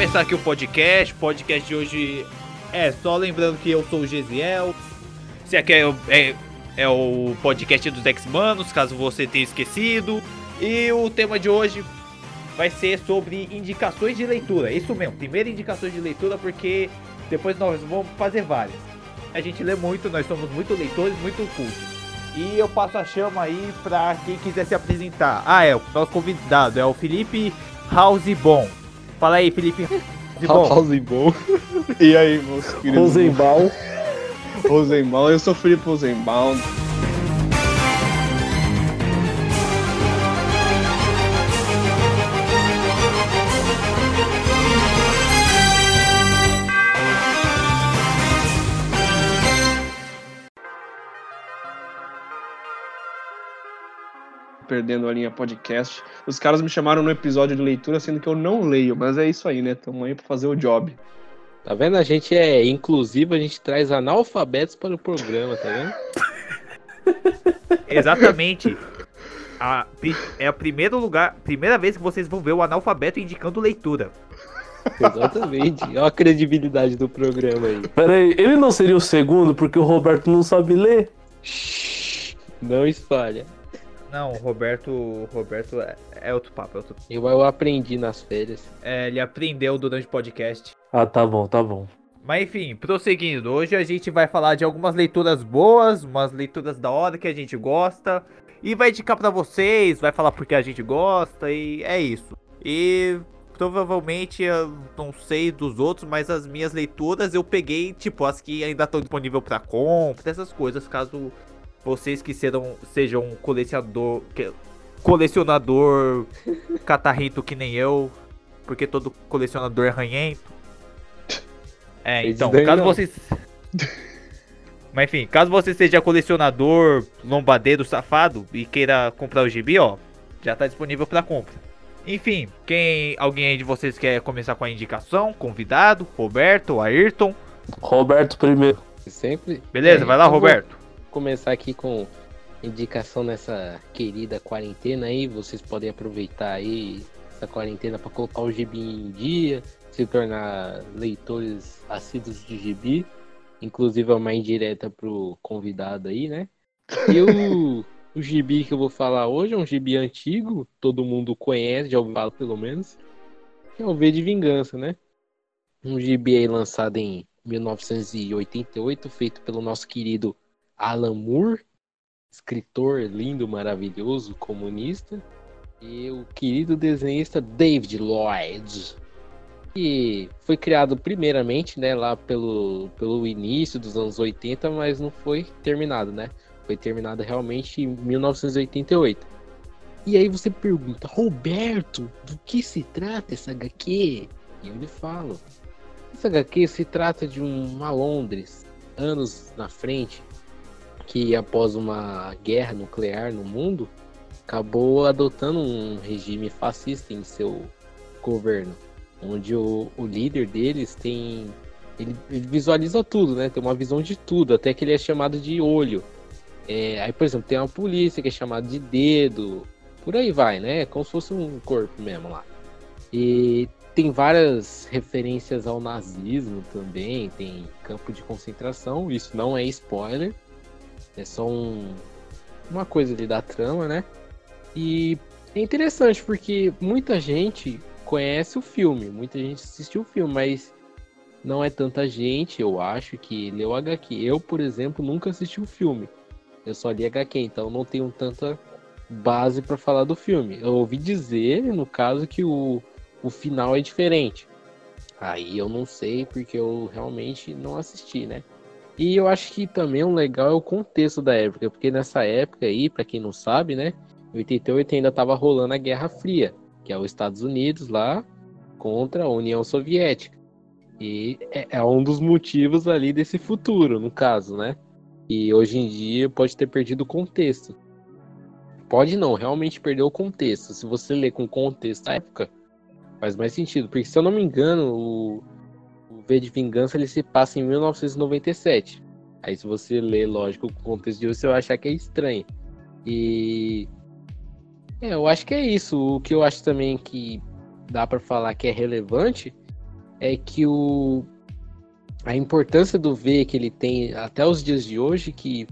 começar aqui o podcast. O podcast de hoje é só lembrando que eu sou o Gesiel. Esse aqui é, é, é o podcast dos X-Manos, caso você tenha esquecido. E o tema de hoje vai ser sobre indicações de leitura. Isso mesmo, primeiro indicações de leitura, porque depois nós vamos fazer várias. A gente lê muito, nós somos muito leitores, muito cultos. E eu passo a chama aí pra quem quiser se apresentar. Ah, é, o nosso convidado é o Felipe House Bom. Fala aí, Felipe Bom. Rosenbaum. E aí, meus queridos? Rosenbaum. Rosenbaum. Eu sou Felipe Rosenbaum. Perdendo a linha podcast. Os caras me chamaram no episódio de leitura, sendo que eu não leio, mas é isso aí, né? Tamo aí pra fazer o job. Tá vendo? A gente é inclusivo, a gente traz analfabetos para o programa, tá vendo? Exatamente. A, é o primeiro lugar, primeira vez que vocês vão ver o analfabeto indicando leitura. Exatamente. Olha a credibilidade do programa aí. Peraí, ele não seria o segundo porque o Roberto não sabe ler? Shhh, Não espalha. Não, o Roberto, o Roberto é, é outro papo, é outro. Eu, eu aprendi nas férias. É, ele aprendeu durante o podcast. Ah, tá bom, tá bom. Mas enfim, prosseguindo, hoje a gente vai falar de algumas leituras boas, umas leituras da hora que a gente gosta, e vai indicar pra vocês, vai falar porque a gente gosta, e é isso. E provavelmente eu não sei dos outros, mas as minhas leituras eu peguei, tipo, as que ainda estão disponíveis pra compra, essas coisas, caso vocês que serão, sejam um colecionador, colecionador catarrento que nem eu, porque todo colecionador é ranhento. É, Eles então, caso não. vocês. Mas enfim, caso você seja colecionador, lombadeiro, safado e queira comprar o gibi, ó, já tá disponível pra compra. Enfim, quem alguém aí de vocês quer começar com a indicação? Convidado, Roberto, Ayrton. Roberto primeiro. Sempre. Beleza, É, vai lá, então Roberto. Começar aqui com indicação nessa querida quarentena aí. Vocês podem aproveitar aí essa quarentena para colocar o gibi em dia, se tornar leitores assíduos de gibi. Inclusive é uma indireta pro convidado aí, né? E o, o gibi que eu vou falar hoje é um gibi antigo, todo mundo conhece, já ouviu falar pelo menos. Que é o V de Vingança, né? Um gibi aí lançado em 1988, feito pelo nosso querido Alan Moore, escritor lindo, maravilhoso, comunista, e o querido desenhista David Lloyd, que foi criado primeiramente, né, lá pelo, pelo início dos anos 80, mas não foi terminado, né? Foi terminado realmente em 1988. E aí você pergunta, Roberto, do que se trata essa HQ? E eu lhe falo, essa HQ se trata de uma Londres, anos na frente, que após uma guerra nuclear no mundo, acabou adotando um regime fascista em seu governo, onde o, o líder deles tem. Ele, ele visualiza tudo, né? Tem uma visão de tudo, até que ele é chamado de olho. É, aí, por exemplo, tem uma polícia que é chamada de dedo, por aí vai, né? Como se fosse um corpo mesmo lá. E tem várias referências ao nazismo também, tem campo de concentração, isso não é spoiler, é só um, uma coisa ali da trama, né? E é interessante porque muita gente conhece o filme, muita gente assistiu o filme, mas não é tanta gente, eu acho, que leu HQ. Eu, por exemplo, nunca assisti o filme. Eu só li HQ, então não tenho tanta base para falar do filme. Eu ouvi dizer, no caso, que o, o final é diferente. Aí eu não sei porque eu realmente não assisti, né? E eu acho que também o legal é o contexto da época, porque nessa época aí, para quem não sabe, né, em 88 ainda tava rolando a Guerra Fria, que é os Estados Unidos lá contra a União Soviética. E é, é um dos motivos ali desse futuro, no caso, né? E hoje em dia pode ter perdido o contexto. Pode não, realmente perdeu o contexto. Se você ler com contexto da época, faz mais sentido. Porque se eu não me engano, o V de Vingança ele se passa em 1997. Aí se você ler, lógico, o contexto de hoje, você vai achar que é estranho. E é, eu acho que é isso. O que eu acho também que dá pra falar que é relevante é que o a importância do V que ele tem até os dias de hoje, que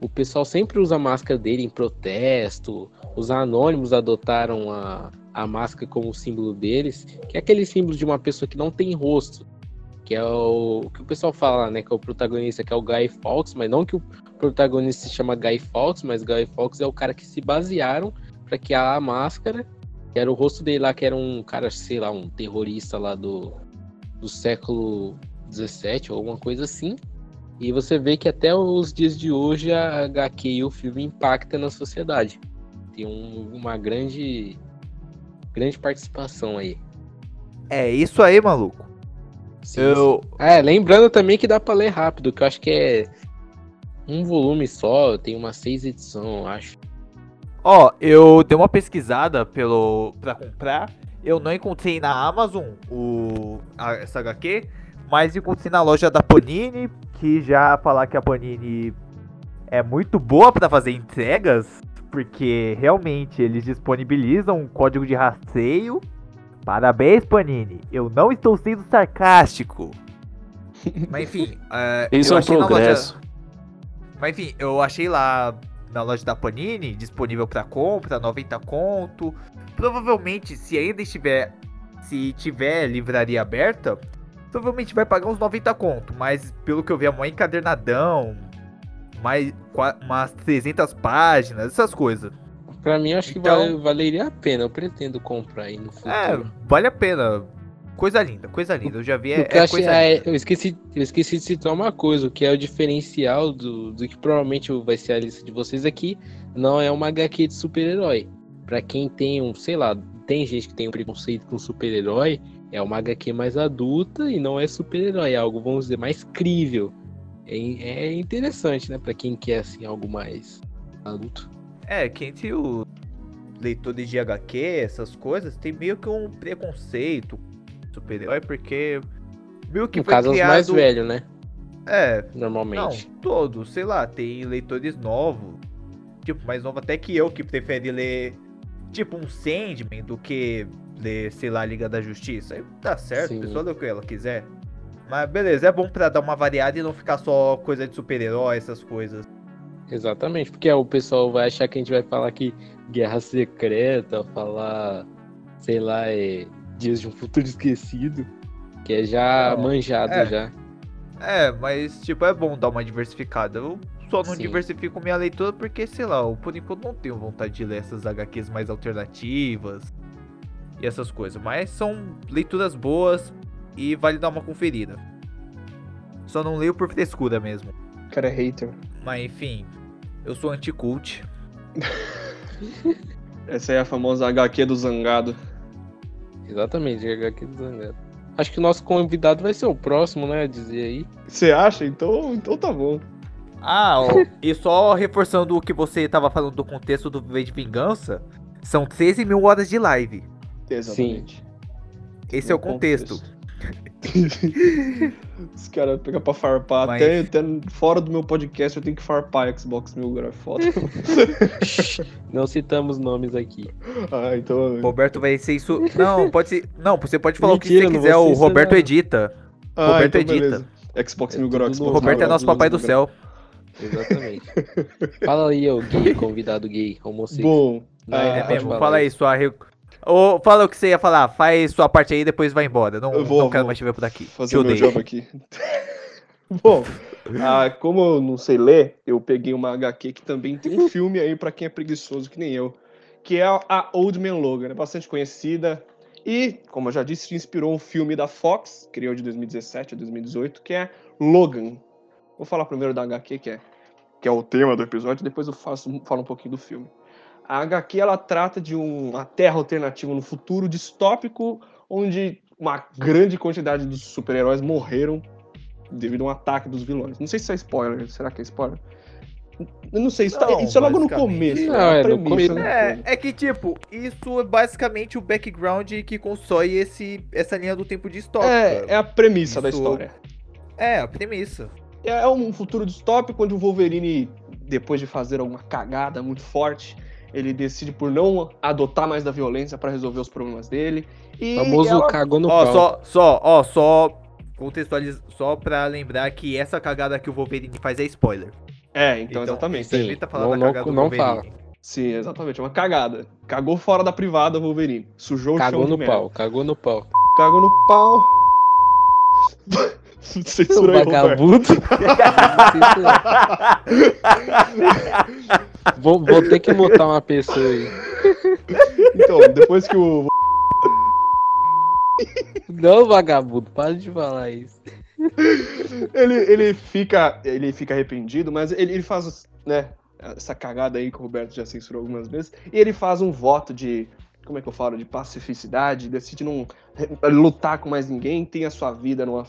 o pessoal sempre usa a máscara dele em protesto, os anônimos adotaram a, a máscara como símbolo deles, que é aquele símbolo de uma pessoa que não tem rosto, que é o, que o pessoal fala, né, que é o protagonista, que é o Guy Fawkes, mas não que o protagonista se chama Guy Fawkes, mas Guy Fawkes é o cara que se basearam para criar a máscara, que era o rosto dele lá, que era um cara, sei lá, um terrorista lá do, do século 17 ou alguma coisa assim. E você vê que até os dias de hoje a HQ e o filme impacta na sociedade. Tem um, uma grande grande participação aí. É isso aí, maluco. Sim, Eu. sim. É, lembrando também que dá pra ler rápido, que eu acho que é um volume só, tem umas seis edições, eu acho. Ó, eu dei uma pesquisada pelo para comprar. Eu não encontrei na Amazon o a- essa HQ, mas encontrei na loja da Panini, que já falar que a Panini é muito boa pra fazer entregas, porque realmente eles disponibilizam um código de rastreio. Parabéns, Panini. Eu não estou sendo sarcástico. Mas enfim, é, Isso eu é um achei na loja- progresso. mas enfim, eu achei lá na loja da Panini, disponível pra compra, 90 conto. Provavelmente, se ainda estiver, se tiver livraria aberta, provavelmente vai pagar uns 90 conto, mas pelo que eu vi é mó encadernadão, mais umas 300 páginas, essas coisas. Pra mim, acho que Então- vale- valeria a pena. Eu pretendo comprar aí no futuro. É, vale a pena. Coisa linda, coisa linda. Eu já vi, é, eu, é coisa é, eu esqueci, eu esqueci de citar uma coisa, o que é o diferencial do, do que provavelmente vai ser a lista de vocês aqui, não é uma HQ de super-herói. Pra quem tem um, sei lá, tem gente que tem um preconceito com super-herói, é uma HQ mais adulta e não é super-herói, é algo, vamos dizer, mais crível. É, é interessante, né, pra quem quer, assim, algo mais adulto. É, que entre os leitores de HQ, essas coisas, tem meio que um preconceito super-herói, porque meio que No foi caso, os criado... mais velhos, né, É, não, normalmente. todos, sei lá, tem leitores novos, tipo, mais novo até que eu, que prefere ler, tipo, um Sandman do que ler, sei lá, Liga da Justiça. Aí tá certo, Sim. a pessoa lê o que ela quiser. Mas beleza, é bom pra dar uma variada e não ficar só coisa de super-herói, essas coisas. Exatamente, porque o pessoal vai achar que a gente vai falar aqui Guerra Secreta, falar, sei lá, é, Dias de um Futuro Esquecido, que é já Não, manjado é. já. É, mas tipo, é bom dar uma diversificada. Eu só não Sim. diversifico minha leitura porque, sei lá, eu por enquanto não tenho vontade de ler essas HQs mais alternativas e essas coisas. Mas são leituras boas e vale dar uma conferida. Só não leio por frescura mesmo. O cara é hater. Mas enfim, eu sou anti-cult. Essa é a famosa HQ do Zangado. Exatamente, HQ do Zangado. Acho que o nosso convidado vai ser o próximo, né? a Dizer aí. Você acha? Então, então tá bom. Ah, ó, e só reforçando o que você tava falando do contexto do V de Vingança, são 13 mil horas de live. Exatamente. Esse é o contexto. Os caras pegam pra farpar. Mas- Até, até fora do meu podcast eu tenho que farpar Xbox Mil Grau é foda. Não citamos nomes aqui. ah, então. Roberto vai ser isso. Não, pode ser. Não, você pode falar Mentira, o que você quiser. O Roberto nada. edita. Ah, Roberto então edita. beleza. Xbox É Mil Grau, tudo Xbox O Roberto é nosso papai do céu. Exatamente. Fala aí, ô gay, convidado gay, homossexual. Bom, Não, ah, É pode mesmo, fala aí sua. Ô, fala o que você ia falar. Faz sua parte aí e depois vai embora. Não, Eu vou- não quero vou mais te ver por aqui. fazer meu job aqui. Bom, ah, como eu não sei ler, eu peguei uma HQ que também tem um filme aí pra quem é preguiçoso que nem eu, que é a Old Man Logan, é bastante conhecida e, como eu já disse, inspirou um filme da Fox, criou de 2017 a 2018, que é Logan. Vou falar primeiro da HQ, que é, que é o tema do episódio, depois eu faço, falo um pouquinho do filme. A HQ ela trata de um- uma terra alternativa no futuro distópico, onde uma grande quantidade dos super-heróis morreram devido a um ataque dos vilões. Não sei se é spoiler, será que é spoiler? Eu não sei, isso, tá- Não, isso é logo no começo. Não, a é no premissa, começo. né? É, é que tipo, isso é basicamente o background que constrói esse, essa linha do tempo distópica. É, é a premissa da Isso- história. É, a premissa. É um futuro distópico onde o Wolverine, depois de fazer alguma cagada muito forte, ele decide por não adotar mais da violência pra resolver os problemas dele. E famoso ela- cagou no Ó, pau. só, só, ó, só contextualiza, só pra lembrar que essa cagada que o Wolverine faz é spoiler. É, então, exatamente. Sim. Evita falar não- da não- cagada do não Wolverine. Sim, exatamente. É uma cagada. Cagou fora da privada, Wolverine. Sujou o Cagou chão no de merda. pau, cagou no pau. Cagou no pau. Censura aí, Roberto. Vagabundo. vou, vou ter que mutar uma pessoa aí. Então, depois que o Não, vagabundo, para de falar isso. ele, ele fica ele fica arrependido, mas ele, ele faz, né, essa cagada aí que o Roberto já censurou algumas vezes, e ele faz um voto de, como é que eu falo, de pacificidade, decide não lutar com mais ninguém, tem a sua vida numa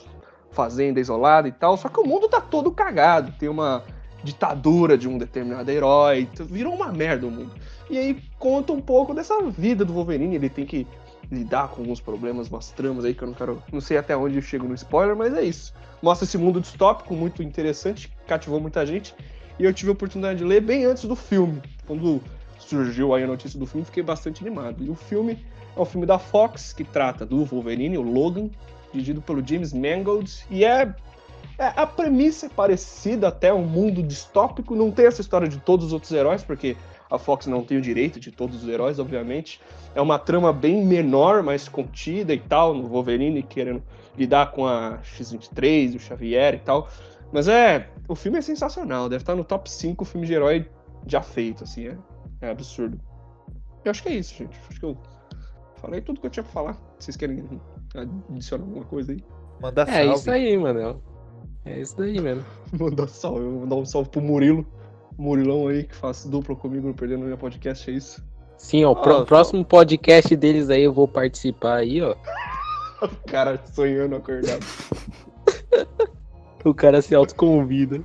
fazenda isolada e tal, só que o mundo tá todo cagado, tem uma ditadura de um determinado herói, virou uma merda o mundo. E aí conta um pouco dessa vida do Wolverine, ele tem que lidar com alguns problemas, umas tramas aí que eu não quero. Não sei até onde eu chego no spoiler, mas é isso. Mostra esse mundo distópico muito interessante, que cativou muita gente. E eu tive a oportunidade de ler bem antes do filme. Quando surgiu aí a notícia do filme, fiquei bastante animado. E o filme é um filme da Fox, que trata do Wolverine, o Logan, dirigido pelo James Mangold. E é. É- a premissa é parecida até um mundo distópico. Não tem essa história de todos os outros heróis, porque a Fox não tem o direito de todos os heróis, obviamente. É uma trama bem menor, mais contida e tal, no Wolverine querendo lidar com a X-23, o Xavier e tal. Mas é. O filme é sensacional, deve estar no top 5 filmes de herói já feito, assim, é, é absurdo. Eu acho que é isso, gente. Acho que eu falei tudo que eu tinha pra falar. Vocês querem adicionar alguma coisa aí? Manda É salve. isso aí, mano. É isso daí mesmo. Mandar salve, eu vou mandar um salve pro Murilo. Murilão aí que faz dupla comigo no Perdendo Minha Podcast, é isso. Sim, ó, o só- próximo podcast deles aí eu vou participar aí, ó. O cara sonhando acordado. O cara se autoconvida.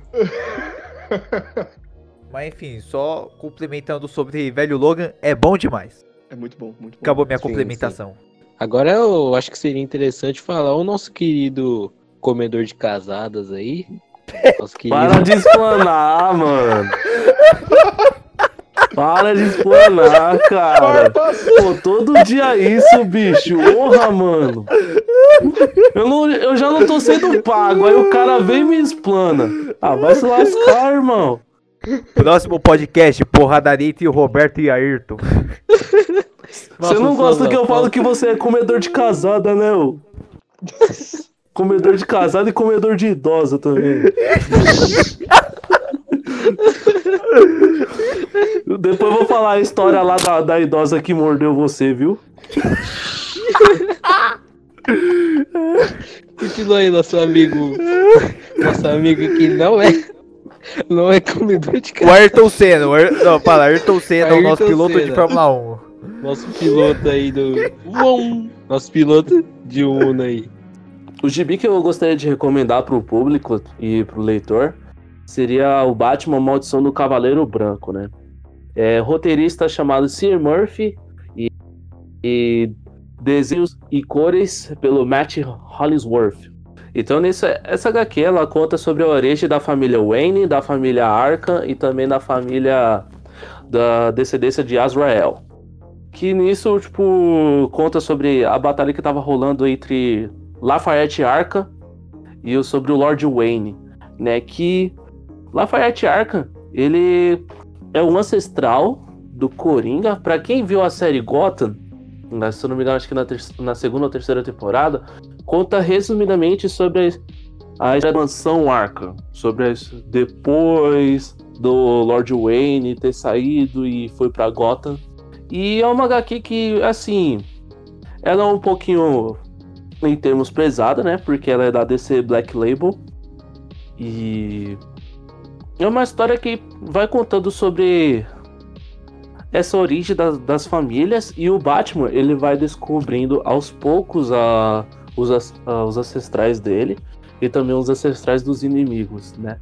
Mas enfim, só complementando sobre Velho Logan, é bom demais. É muito bom, muito bom. Acabou minha Sim, complementação. Agora eu acho que seria interessante falar o nosso querido comedor de casadas aí. Para de explanar, mano. Para de explanar, cara. Pô, todo dia isso, bicho. Porra, mano. Eu, não, eu já não tô sendo pago. Aí o cara vem e me explana. Ah, vai se lascar, irmão. Próximo podcast, porradaria entre o Roberto e Ayrton. Você não gosta que eu falo que você é comedor de casada, né? ô? Comedor de casada e comedor de idosa também. Depois eu vou falar a história lá da, da idosa que mordeu você, viu? Continua aí, nosso amigo. Nosso amigo que não é. Não é comedor de O casa. Ayrton Senna, o Ayrton, não, fala, Ayrton Senna, o nosso piloto de Senna. Fórmula 1. Nosso piloto aí do. Nosso piloto de Uno aí. O gibi que eu gostaria de recomendar pro público e pro leitor seria o Batman Maldição do Cavaleiro Branco, né? É roteirista chamado Sir Murphy e, e desenhos e cores pelo Matt Hollingsworth. Então, nisso, essa HQ ela conta sobre a origem da família Wayne, da família Arkham e também da família da descendência de Azrael. Que nisso, tipo, conta sobre a batalha que tava rolando entre Lafayette Arkham e sobre o Lord Wayne, né? Que Lafayette Arkham, ele é um ancestral do Coringa. Pra quem viu a série Gotham, né, se eu não me engano, acho que na, na segunda ou terceira temporada, conta resumidamente sobre a, a mansão Arkham, sobre as, depois do Lord Wayne ter saído e foi pra Gotham. E é uma HQ que, assim, ela é um pouquinho em termos pesada, né? Porque ela é da DC Black Label. E é uma história que vai contando sobre essa origem das, das famílias e o Batman ele vai descobrindo aos poucos a, os, a- os ancestrais dele e também os ancestrais dos inimigos, né?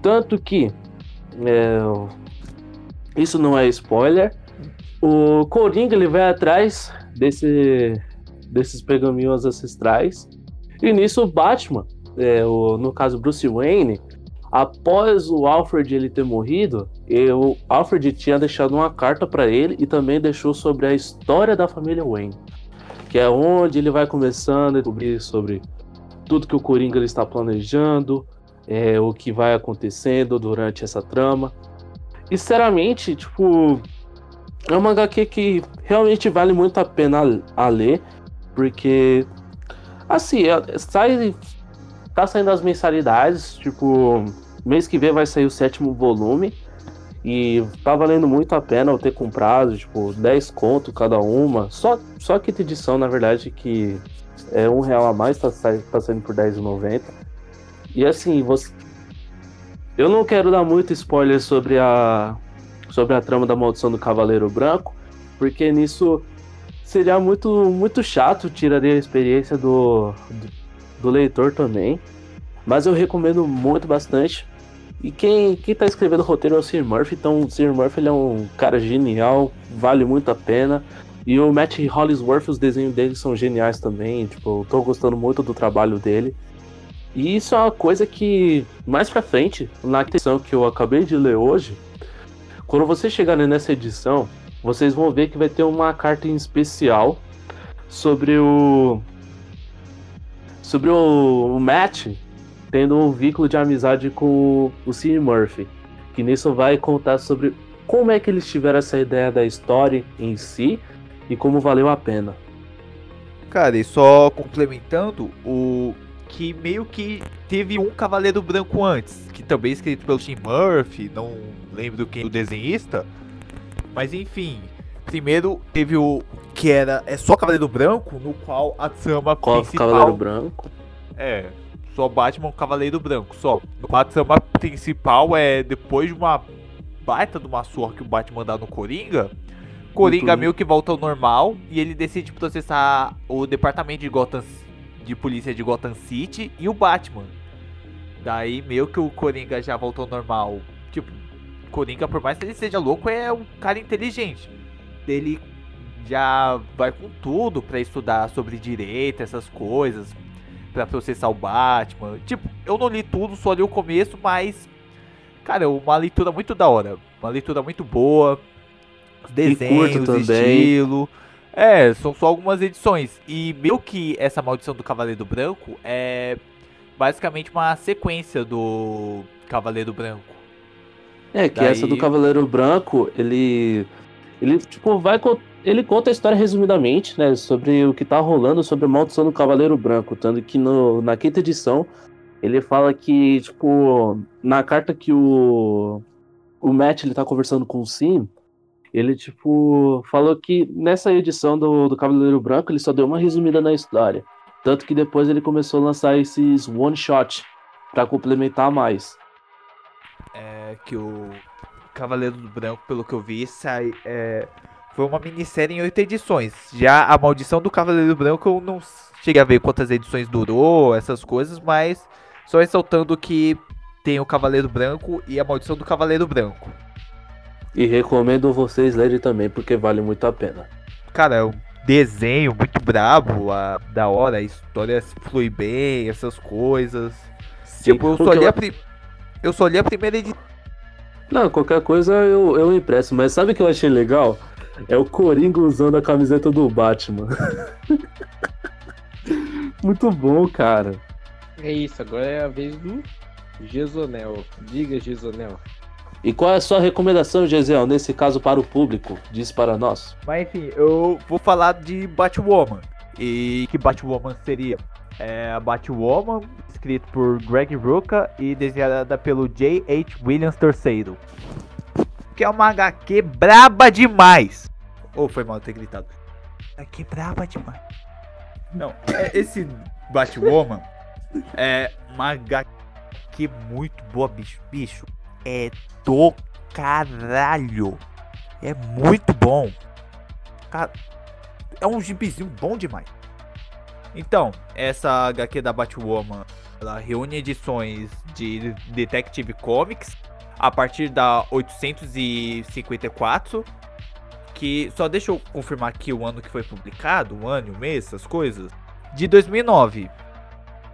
Tanto que é, isso não é spoiler. O Coringa ele vai atrás desse, desses pergaminhos ancestrais e nisso o Batman, é, o, no caso Bruce Wayne, após o Alfred ele ter morrido, o Alfred tinha deixado uma carta para ele e também deixou sobre a história da família Wayne, que é onde ele vai começando a descobrir sobre tudo que o Coringa ele está planejando, é, o que vai acontecendo durante essa trama. E sinceramente, tipo, é uma HQ que realmente vale muito a pena a ler, porque assim, sai tá saindo as mensalidades, tipo, mês que vem vai sair o sétimo volume. E tá valendo muito a pena eu ter comprado, tipo, 10 conto cada uma. Só, só quinta edição, na verdade, que é um real a mais, tá, tá saindo por R$10,90. E assim, você. Eu não quero dar muito spoiler sobre a. sobre a trama da maldição do Cavaleiro Branco, porque nisso seria muito, muito chato, tiraria a experiência do, do, do leitor também. Mas eu recomendo muito bastante. E quem, quem tá escrevendo o roteiro é o Sir Murphy, então o Sir Murphy ele é um cara genial, vale muito a pena. E o Matt Hollisworth, os desenhos dele são geniais também, tipo, tô gostando muito do trabalho dele. E isso é uma coisa que, mais pra frente, na edição que eu acabei de ler hoje, quando você chegar nessa edição, vocês vão ver que vai ter uma carta em especial sobre o. sobre o, o Matt tendo um vínculo de amizade com o Cine Murphy, que nisso vai contar sobre como é que eles tiveram essa ideia da história em si e como valeu a pena. Cara, e só complementando, o que meio que teve um Cavaleiro Branco antes, que também é escrito pelo Tim Murphy, não lembro quem o desenhista, mas enfim, primeiro teve o que era é só Cavaleiro Branco, no qual a trama principal Cavaleiro Branco. É, só Batman Cavaleiro Branco, só. A trama principal é depois de uma baita de uma surra que o Batman dá no Coringa, Coringa meio que volta ao normal e ele decide processar o departamento de Gotham de polícia de Gotham City e o Batman. Daí meio que o Coringa já voltou ao normal. Tipo, Coringa, por mais que ele seja louco, é um cara inteligente. Ele já vai com tudo para estudar sobre direito, essas coisas, para processar o Batman. Tipo, eu não li tudo, só li o começo, mas cara, é uma leitura muito da hora, uma leitura muito boa. Os desenhos, o estilo. É, são só algumas edições. E meio que essa maldição do Cavaleiro Branco é basicamente uma sequência do Cavaleiro Branco. É, que Daí... essa do Cavaleiro Branco, ele. Ele, tipo, vai. Ele conta a história resumidamente, né? Sobre o que tá rolando sobre a maldição do Cavaleiro Branco. Tanto que no, na quinta edição, ele fala que, tipo, na carta que o. O Matt ele tá conversando com o Sim, ele, tipo, falou que nessa edição do, do Cavaleiro Branco ele só deu uma resumida na história. Tanto que depois ele começou a lançar esses one shot para complementar mais que o Cavaleiro do Branco, pelo que eu vi, sai, é, foi uma minissérie em oito edições. Já a Maldição do Cavaleiro do Branco eu não cheguei a ver quantas edições durou, essas coisas, mas só ressaltando que tem o Cavaleiro Branco e a Maldição do Cavaleiro Branco. E recomendo vocês lerem também, porque vale muito a pena. Cara, é um desenho muito brabo, a, da hora, a história flui bem, essas coisas. Sim, tipo, eu só li a eu só li a primeira edição. Não, qualquer coisa eu, eu impresso, mas sabe o que eu achei legal? É o Coringa usando a camiseta do Batman. Muito bom, cara. É isso, agora é a vez do Gesonel. Diga, Gesonel. E qual é a sua recomendação, Gesiel, nesse caso para o público? Diz para nós. Mas enfim, eu vou falar de Batwoman. E que Batwoman seria? É a Batwoman, escrito por Greg Rucka e desenhada pelo J.H. Williams III. Que é uma HQ braba demais. Ou oh, foi mal ter gritado. HQ braba demais. Não, é, esse Batwoman é uma HQ muito boa, bicho. Bicho, é do caralho. É muito bom. É um gibizinho bom demais. Então, essa HQ da Batwoman, ela reúne edições de Detective Comics a partir da 854, que só deixa eu confirmar aqui o ano que foi publicado, o ano, o mês, essas coisas, de 2009.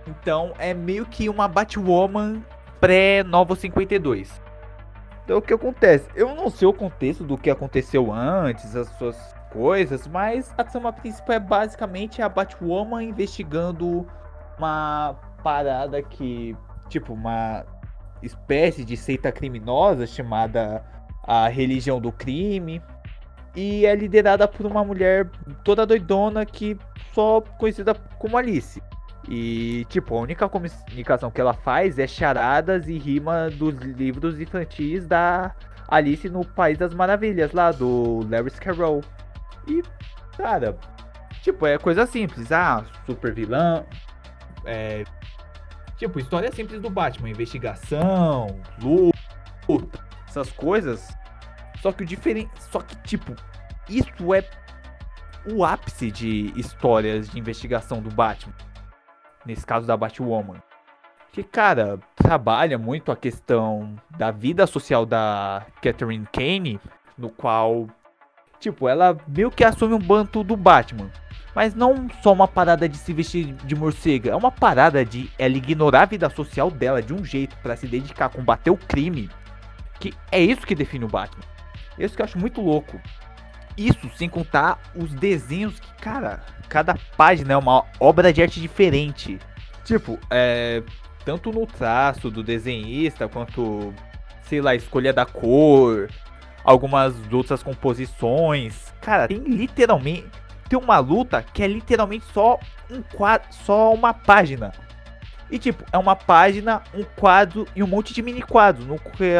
Então, é meio que uma Batwoman pré-Novo 52. Então o que acontece? Eu não sei o contexto do que aconteceu antes, as suas coisas, mas a trama principal é basicamente a Batwoman investigando uma parada que, tipo, uma espécie de seita criminosa chamada a religião do crime. E é liderada por uma mulher toda doidona que só conhecida como Alice. E, tipo, a única comunicação que ela faz é charadas e rima dos livros infantis da Alice no País das Maravilhas, lá do Lewis Carroll. E, cara, tipo, é coisa simples. Ah, super vilão. É. Tipo, história simples do Batman. Investigação, luta, essas coisas. Só que o diferente. Só que, tipo, isso é o ápice de histórias de investigação do Batman. Nesse caso da Batwoman. Que, cara, trabalha muito a questão da vida social da Catherine Kane, no qual Tipo, ela meio que assume um banto do Batman. Mas não só uma parada de se vestir de morcega, é uma parada de ela ignorar a vida social dela de um jeito para se dedicar a combater o crime. Que é isso que define o Batman. Isso que eu acho muito louco. Isso sem contar os desenhos que, cara, cada página é uma obra de arte diferente. Tipo, é. Tanto no traço do desenhista quanto, sei lá, escolha da cor, algumas outras composições. Cara, tem literalmente. Tem uma luta que é literalmente só um quadro, só uma página. E tipo, é uma página, um quadro e um monte de mini quadros. No que,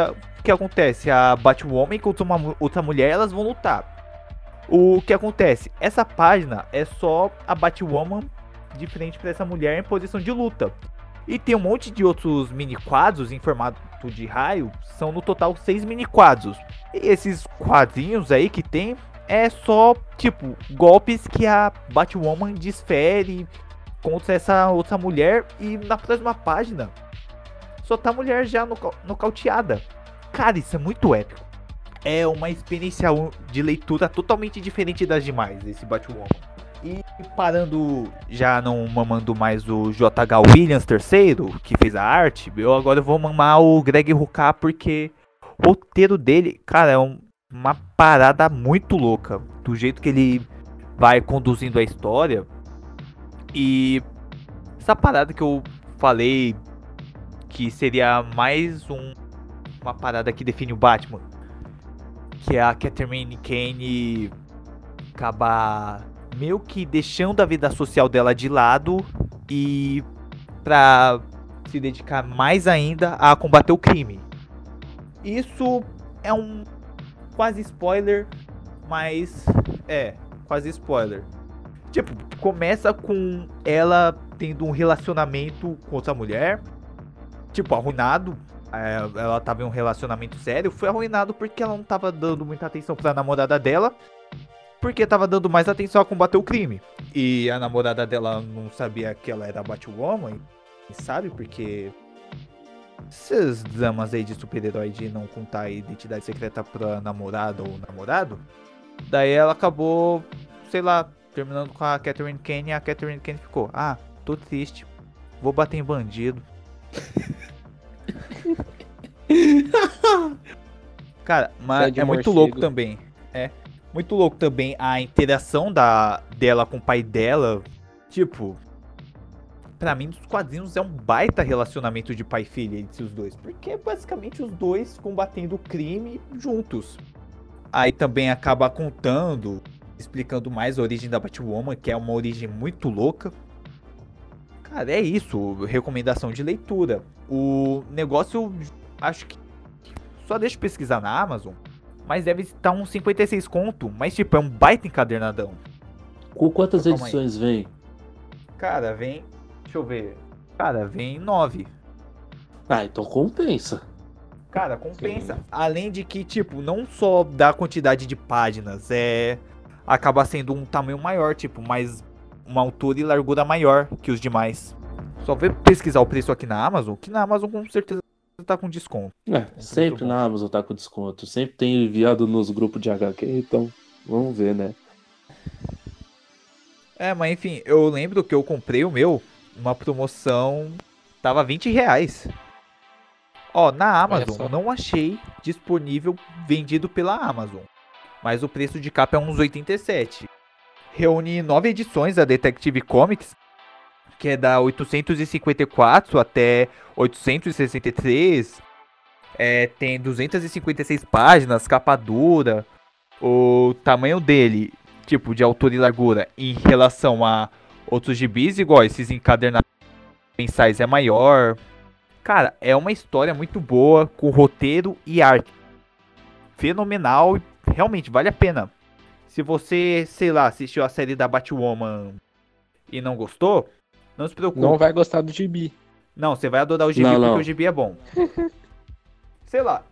que acontece? A Batwoman contra uma outra mulher, elas vão lutar. O que acontece? Essa página é só a Batwoman de frente para essa mulher em posição de luta. E tem um monte de outros mini quadros em formato de raio, são no total seis mini quadros. E esses quadrinhos aí que tem é só, tipo, golpes que a Batwoman desfere contra essa outra mulher e na próxima página só tá a mulher já nocauteada. Cara, isso é muito épico. É uma experiência de leitura totalmente diferente das demais, esse Batwoman. E parando, já não mamando mais o JH Williams III, que fez a arte, eu agora vou mamar o Greg Rucka porque o roteiro dele, cara, é um, uma parada muito louca. Do jeito que ele vai conduzindo a história. E essa parada que eu falei que seria mais um, uma parada que define o Batman. Que é a Catherine Kane acabar meio que deixando a vida social dela de lado e pra se dedicar mais ainda a combater o crime. Isso é um quase spoiler, mas é, quase spoiler. Tipo, começa com ela tendo um relacionamento com outra mulher, tipo, arruinado. É, ela tava em um relacionamento sério, foi arruinado porque ela não tava dando muita atenção pra namorada dela porque tava dando mais atenção a combater o crime. E a namorada dela não sabia que ela era Batwoman, e sabe porque esses dramas aí de super-herói de não contar a identidade secreta pra namorada ou namorado, daí ela acabou, sei lá, terminando com a Catherine Kane e a Catherine Kane ficou, ah, tô triste, vou bater em bandido. Cara, mas é muito louco também. É. Muito louco também a interação da, dela com o pai dela. Tipo, para mim, dos quadrinhos é um baita relacionamento de pai e filha entre os dois. Porque é basicamente os dois combatendo o crime juntos. Aí também acaba contando, explicando mais a origem da Batwoman, que é uma origem muito louca. Cara, é isso. Recomendação de leitura. O negócio, acho que. Só deixa eu pesquisar na Amazon mas deve estar uns 56 conto. Mas, tipo, é um baita encadernadão. Com quantas Calma edições aí. vem? Cara, vem. Deixa eu ver. Cara, vem 9. Ah, então compensa. Cara, compensa. Sim. Além de que, tipo, não só da quantidade de páginas, é. Acaba sendo um tamanho maior, tipo, mais. Uma altura e largura maior que os demais. Só ver pesquisar o preço aqui na Amazon, que na Amazon com certeza tá com desconto. É, é sempre na Amazon tá com desconto. Sempre tem enviado nos grupos de HQ, então vamos ver, né? É, mas enfim, eu lembro que eu comprei o meu, uma promoção, tava 20 reais. Ó, na Amazon, não achei disponível vendido pela Amazon. Mas o preço de capa é uns 87. Reúne nove edições da Detective Comics, que é da 854 até 863. É, tem 256 páginas, capa dura. O tamanho dele, tipo, de altura e largura, em relação a outros gibis, igual esses encadernados mensais, é maior. Cara, é uma história muito boa, com roteiro e arte. Fenomenal realmente vale a pena. Se você, sei lá, assistiu a série da Batwoman e não gostou, não se preocupe. Não vai gostar do gibi. Não, você vai adorar o gibi Não, porque não. o gibi é bom. Sei lá,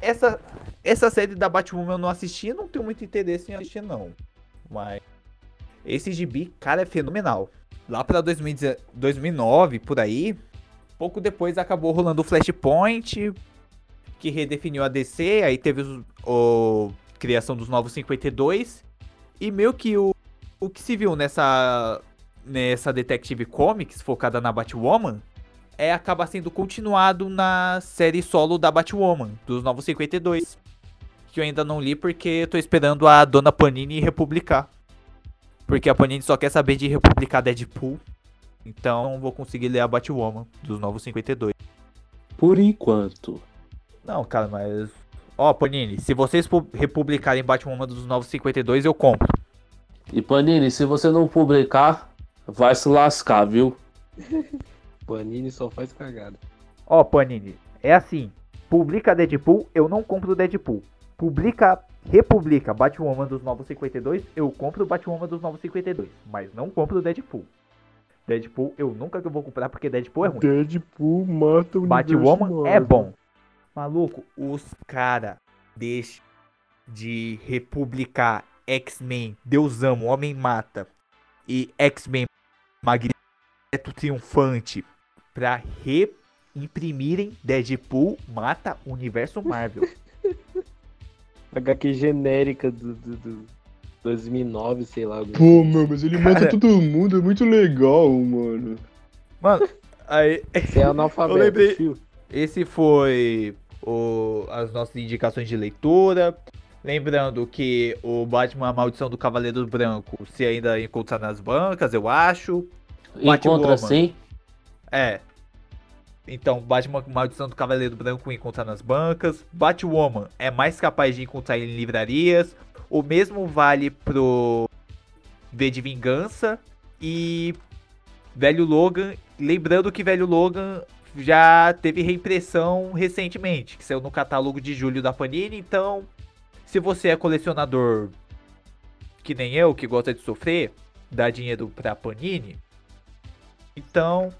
essa, essa série da Batwoman eu não assisti, não tenho muito interesse em assistir não. Mas esse gibi, cara, é fenomenal. Lá pra 2010 2009, por aí, pouco depois acabou rolando o Flashpoint, que redefiniu a DC, aí teve o criação dos novos 52 e meio que o, o que se viu nessa nessa Detective Comics focada na Batwoman é acaba sendo continuado na série solo da Batwoman, dos Novos 52. Que eu ainda não li porque tô esperando a dona Panini republicar. Porque a Panini só quer saber de republicar Deadpool. Então não vou conseguir ler a Batwoman dos Novos 52. Por enquanto. Não, cara, mas. Ó, Panini, se vocês pu- republicarem Batwoman dos Novos 52, eu compro. E Panini, se você não publicar, vai se lascar, viu? Panini só faz cagada. Ó, Panini, é assim. Publica Deadpool, eu não compro Deadpool. Publica, republica Batwoman dos Novos 52, eu compro Batwoman dos Novos 52. Mas não compro Deadpool. Deadpool eu nunca que eu vou comprar porque Deadpool é ruim. Deadpool mata o Batwoman é bom. Maluco, os cara deixam de republicar X-Men, Deus Amo, Homem Mata e X-Men Magneto Triunfante pra reimprimirem Deadpool Mata Universo Marvel. HQ genérica do, do, do 2009, sei lá. Pô, meu, mas ele mata Cara. todo mundo, é muito legal, mano. Mano, aí Você é analfabeto, Eu lembrei- fio. Esse foi o- as nossas indicações de leitura. Lembrando que o Batman A Maldição do Cavaleiro Branco se ainda encontrar nas bancas, eu acho. Encontra sim. É. Então, Batman Maldição do Cavaleiro Branco encontrar nas bancas. Batwoman é mais capaz de encontrar em livrarias. O mesmo vale pro V de Vingança. E Velho Logan. Lembrando que Velho Logan já teve reimpressão recentemente, que saiu no catálogo de julho da Panini. Então, se você é colecionador que nem eu, que gosta de sofrer, dá dinheiro pra Panini. Então,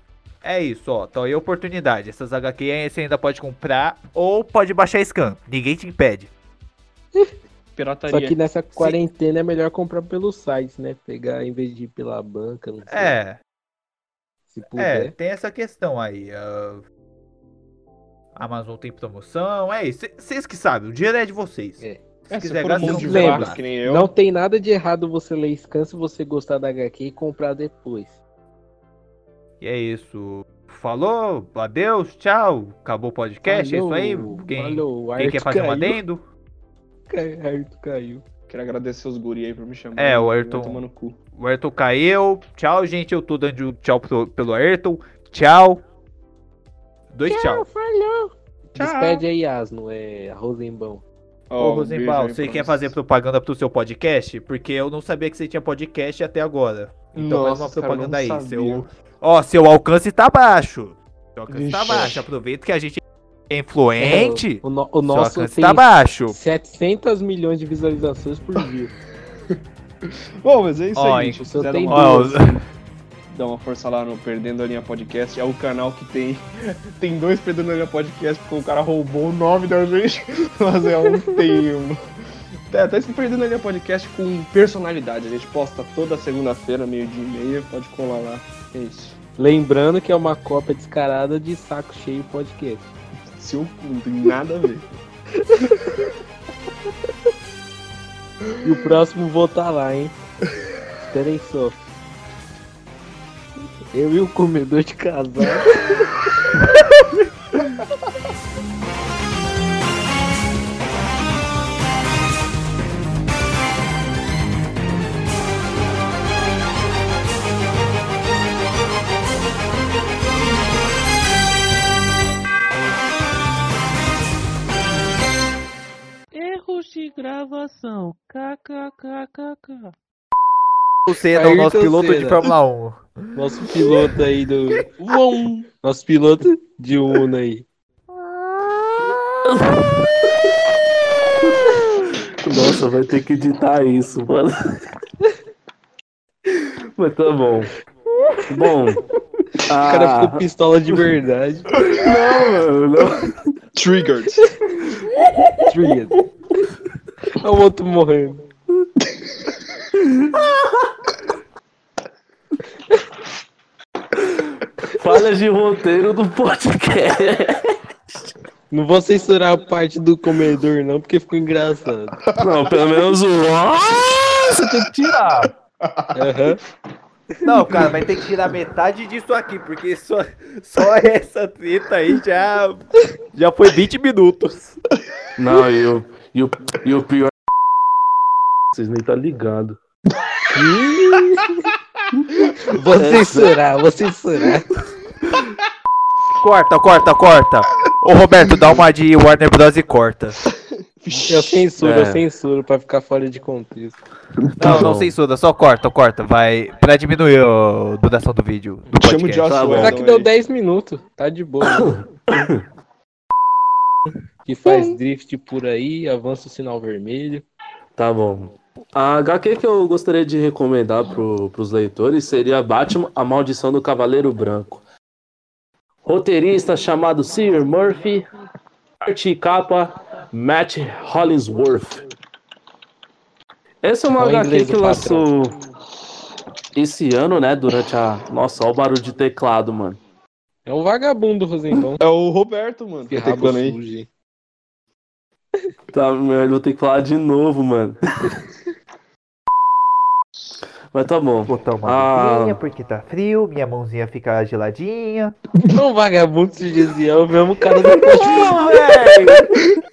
é isso, ó. Então aí a oportunidade. Essas HQ aí você ainda pode comprar ou pode baixar a scan. Ninguém te impede. Pirataria. Só que nessa quarentena é melhor comprar pelos sites, né? Pegar em vez de ir pela banca, não sei. É, Se é, puder. tem essa questão aí. ah, Amazon tem promoção, é isso. Vocês que sabem, o dinheiro é de vocês. É. Se É, se quiser um gastar, de quiser lembra. vaca, gastar. que nem eu. Não tem nada de errado você ler scan se você gostar da HQ e comprar depois. E é isso. Falou, adeus, tchau. Acabou o podcast, é isso aí. Quem, falou, quem quer fazer um caiu. adendo? Cai- Arthur caiu. Quero agradecer os guri aí por me chamar. É, o Ayrton- tomar no cu. O Ayrton caiu. Tchau, gente. Eu tô dando tchau pro, pelo Ayrton. Tchau. Dois tchau. falou. Tchau. Despede aí, Asno, é a Rosenbaum. Ô, um Rosenbaum, você quer fazer propaganda pro seu podcast? Porque eu não sabia que você tinha podcast até agora. Então faz uma Nossa, cara, propaganda aí. Seu, ó, seu alcance tá baixo. Seu alcance tá baixo. Aproveita que a gente é influente. O, no- o seu nosso alcance tá baixo. 700 milhões de visualizações por view. Bom, mas é isso aí, gente. o seu tem Ó, dar uma força lá no Perdendo a Linha Podcast, é o canal que tem tem dois Perdendo a Linha Podcast, porque o cara roubou o nome da gente, mas é um tem É, tá esse Perdendo a Linha Podcast com personalidade. A gente posta toda segunda-feira, meio-dia e meia, pode colar lá. É isso. Lembrando que é uma cópia descarada de Saco Cheio Podcast. Seu cu, não tem nada a ver. E o próximo vou tá lá, hein? Esperem só. Eu e o comedor de casal. Erros de gravação. KKKKK. Você é o nosso piloto de Senna. Fórmula 1. Nosso piloto aí do. Uom! Nosso piloto de Uno aí. Nossa, vai ter que editar isso, mano. Mas tá bom. Bom. O cara ficou pistola de verdade. Não, mano, não. Triggered. Trigger. Olha o outro morrendo. Falhas de roteiro do podcast. Não vou censurar a parte do comedor, não, porque ficou engraçado. Não, pelo menos o. Você tem que tirar. Aham. Não, cara, vai ter que tirar metade disso aqui, porque só, só essa treta aí já, já foi 20 minutos. Não, e o, e o, e o pior. Vocês nem tá ligado. Vou censurar, vou censurar. Corta, corta, corta. Ô Roberto, dá uma de Warner Bros e corta. Eu censuro, É. eu censuro pra ficar fora de contexto. Não, não bom. censura, só corta, corta. Vai pra diminuir a duração do vídeo. Do Chama o podcast. Josh Tá Será que deu aí. 10 minutos? Tá de boa. que faz drift por aí, avança o sinal vermelho. Tá bom. A HQ que eu gostaria de recomendar pro, pros leitores seria Batman, A Maldição do Cavaleiro Branco. Roteirista chamado Sir Murphy, arte e capa Matt Hollingsworth. Essa é uma HQ que lançou esse ano, né? Durante a. Nossa, olha o barulho de teclado, mano. É um vagabundo, Rosembão. É o Roberto, mano. Que Tá aí. Tá, eu vou ter que falar de novo, mano. Mas tá bom. Botar uma Ah. porque tá frio, minha mãozinha fica geladinha. Um vagabundo esse Gesiel, mesmo cara do Ô, velho!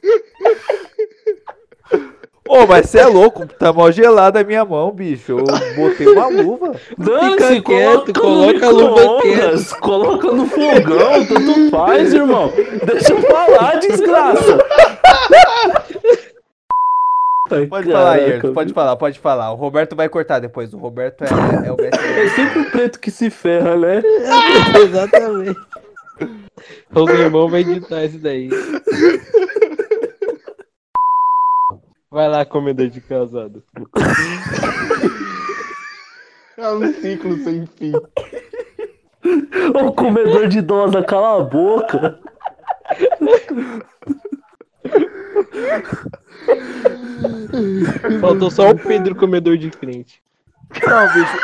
Ô, mas você é louco, tá mal gelada a minha mão, bicho. Eu botei uma luva. Dane-se, Fica quieto, coloca, coloca a luva micro-ondas, coloca no fogão, tanto faz, irmão. Deixa eu falar, desgraça. Ai, Pode falar, Ayrton, pode falar, pode falar. O Roberto vai cortar depois. O Roberto é, é o mestre. É sempre o preto que se ferra, né? Exatamente. Rosembão vai editar isso daí. Vai lá, comedor de casado. É um ciclo sem fim. O comedor de idosa, cala a boca. Faltou só o Pedro comedor de frente. Não, bicho.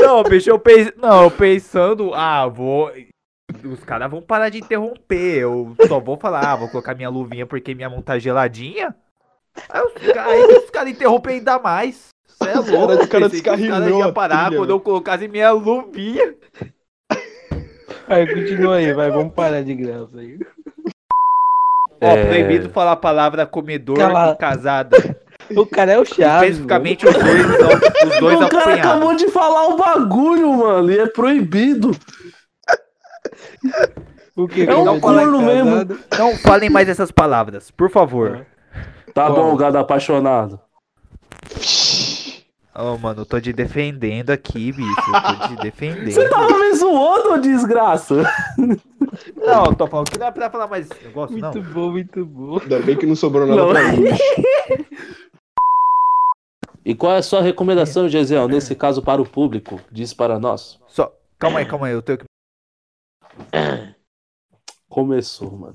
Não, bicho, eu pensei. Não, eu pensando, ah, vou. Os caras vão parar de interromper. Eu só vou falar, ah, vou colocar minha luvinha porque minha mão tá geladinha. Aí os caras aí os caras interrompem ainda mais. Cê é Os louco, caras- os caras que os caras descarrilhou iam a parar trilha, quando eu colocasse minha luvinha. Aí, continua aí, vai, vamos parar de graça aí. Ó, É. proibido falar a palavra comedor Cala- e casada. O cara é o Chaves. Especificamente os dois, os dois o cara apanhados. acabou de falar o bagulho, mano, e é proibido. O que? É um de corno mesmo. Não falem mais essas palavras, por favor. Tá Qual? bom, gado apaixonado. Ô, mano, eu tô te defendendo aqui, bicho. Eu tô te Você defendendo. tava me zoando, desgraça? Não, tô falando que não é pra falar mais esse negócio, não. Muito bom, muito bom. Ainda bem que não sobrou nada Não. pra mim. E qual é a sua recomendação, Gesiel, nesse caso para o público? Diz para nós. Só, calma aí, calma aí, eu tenho que. Começou, mano.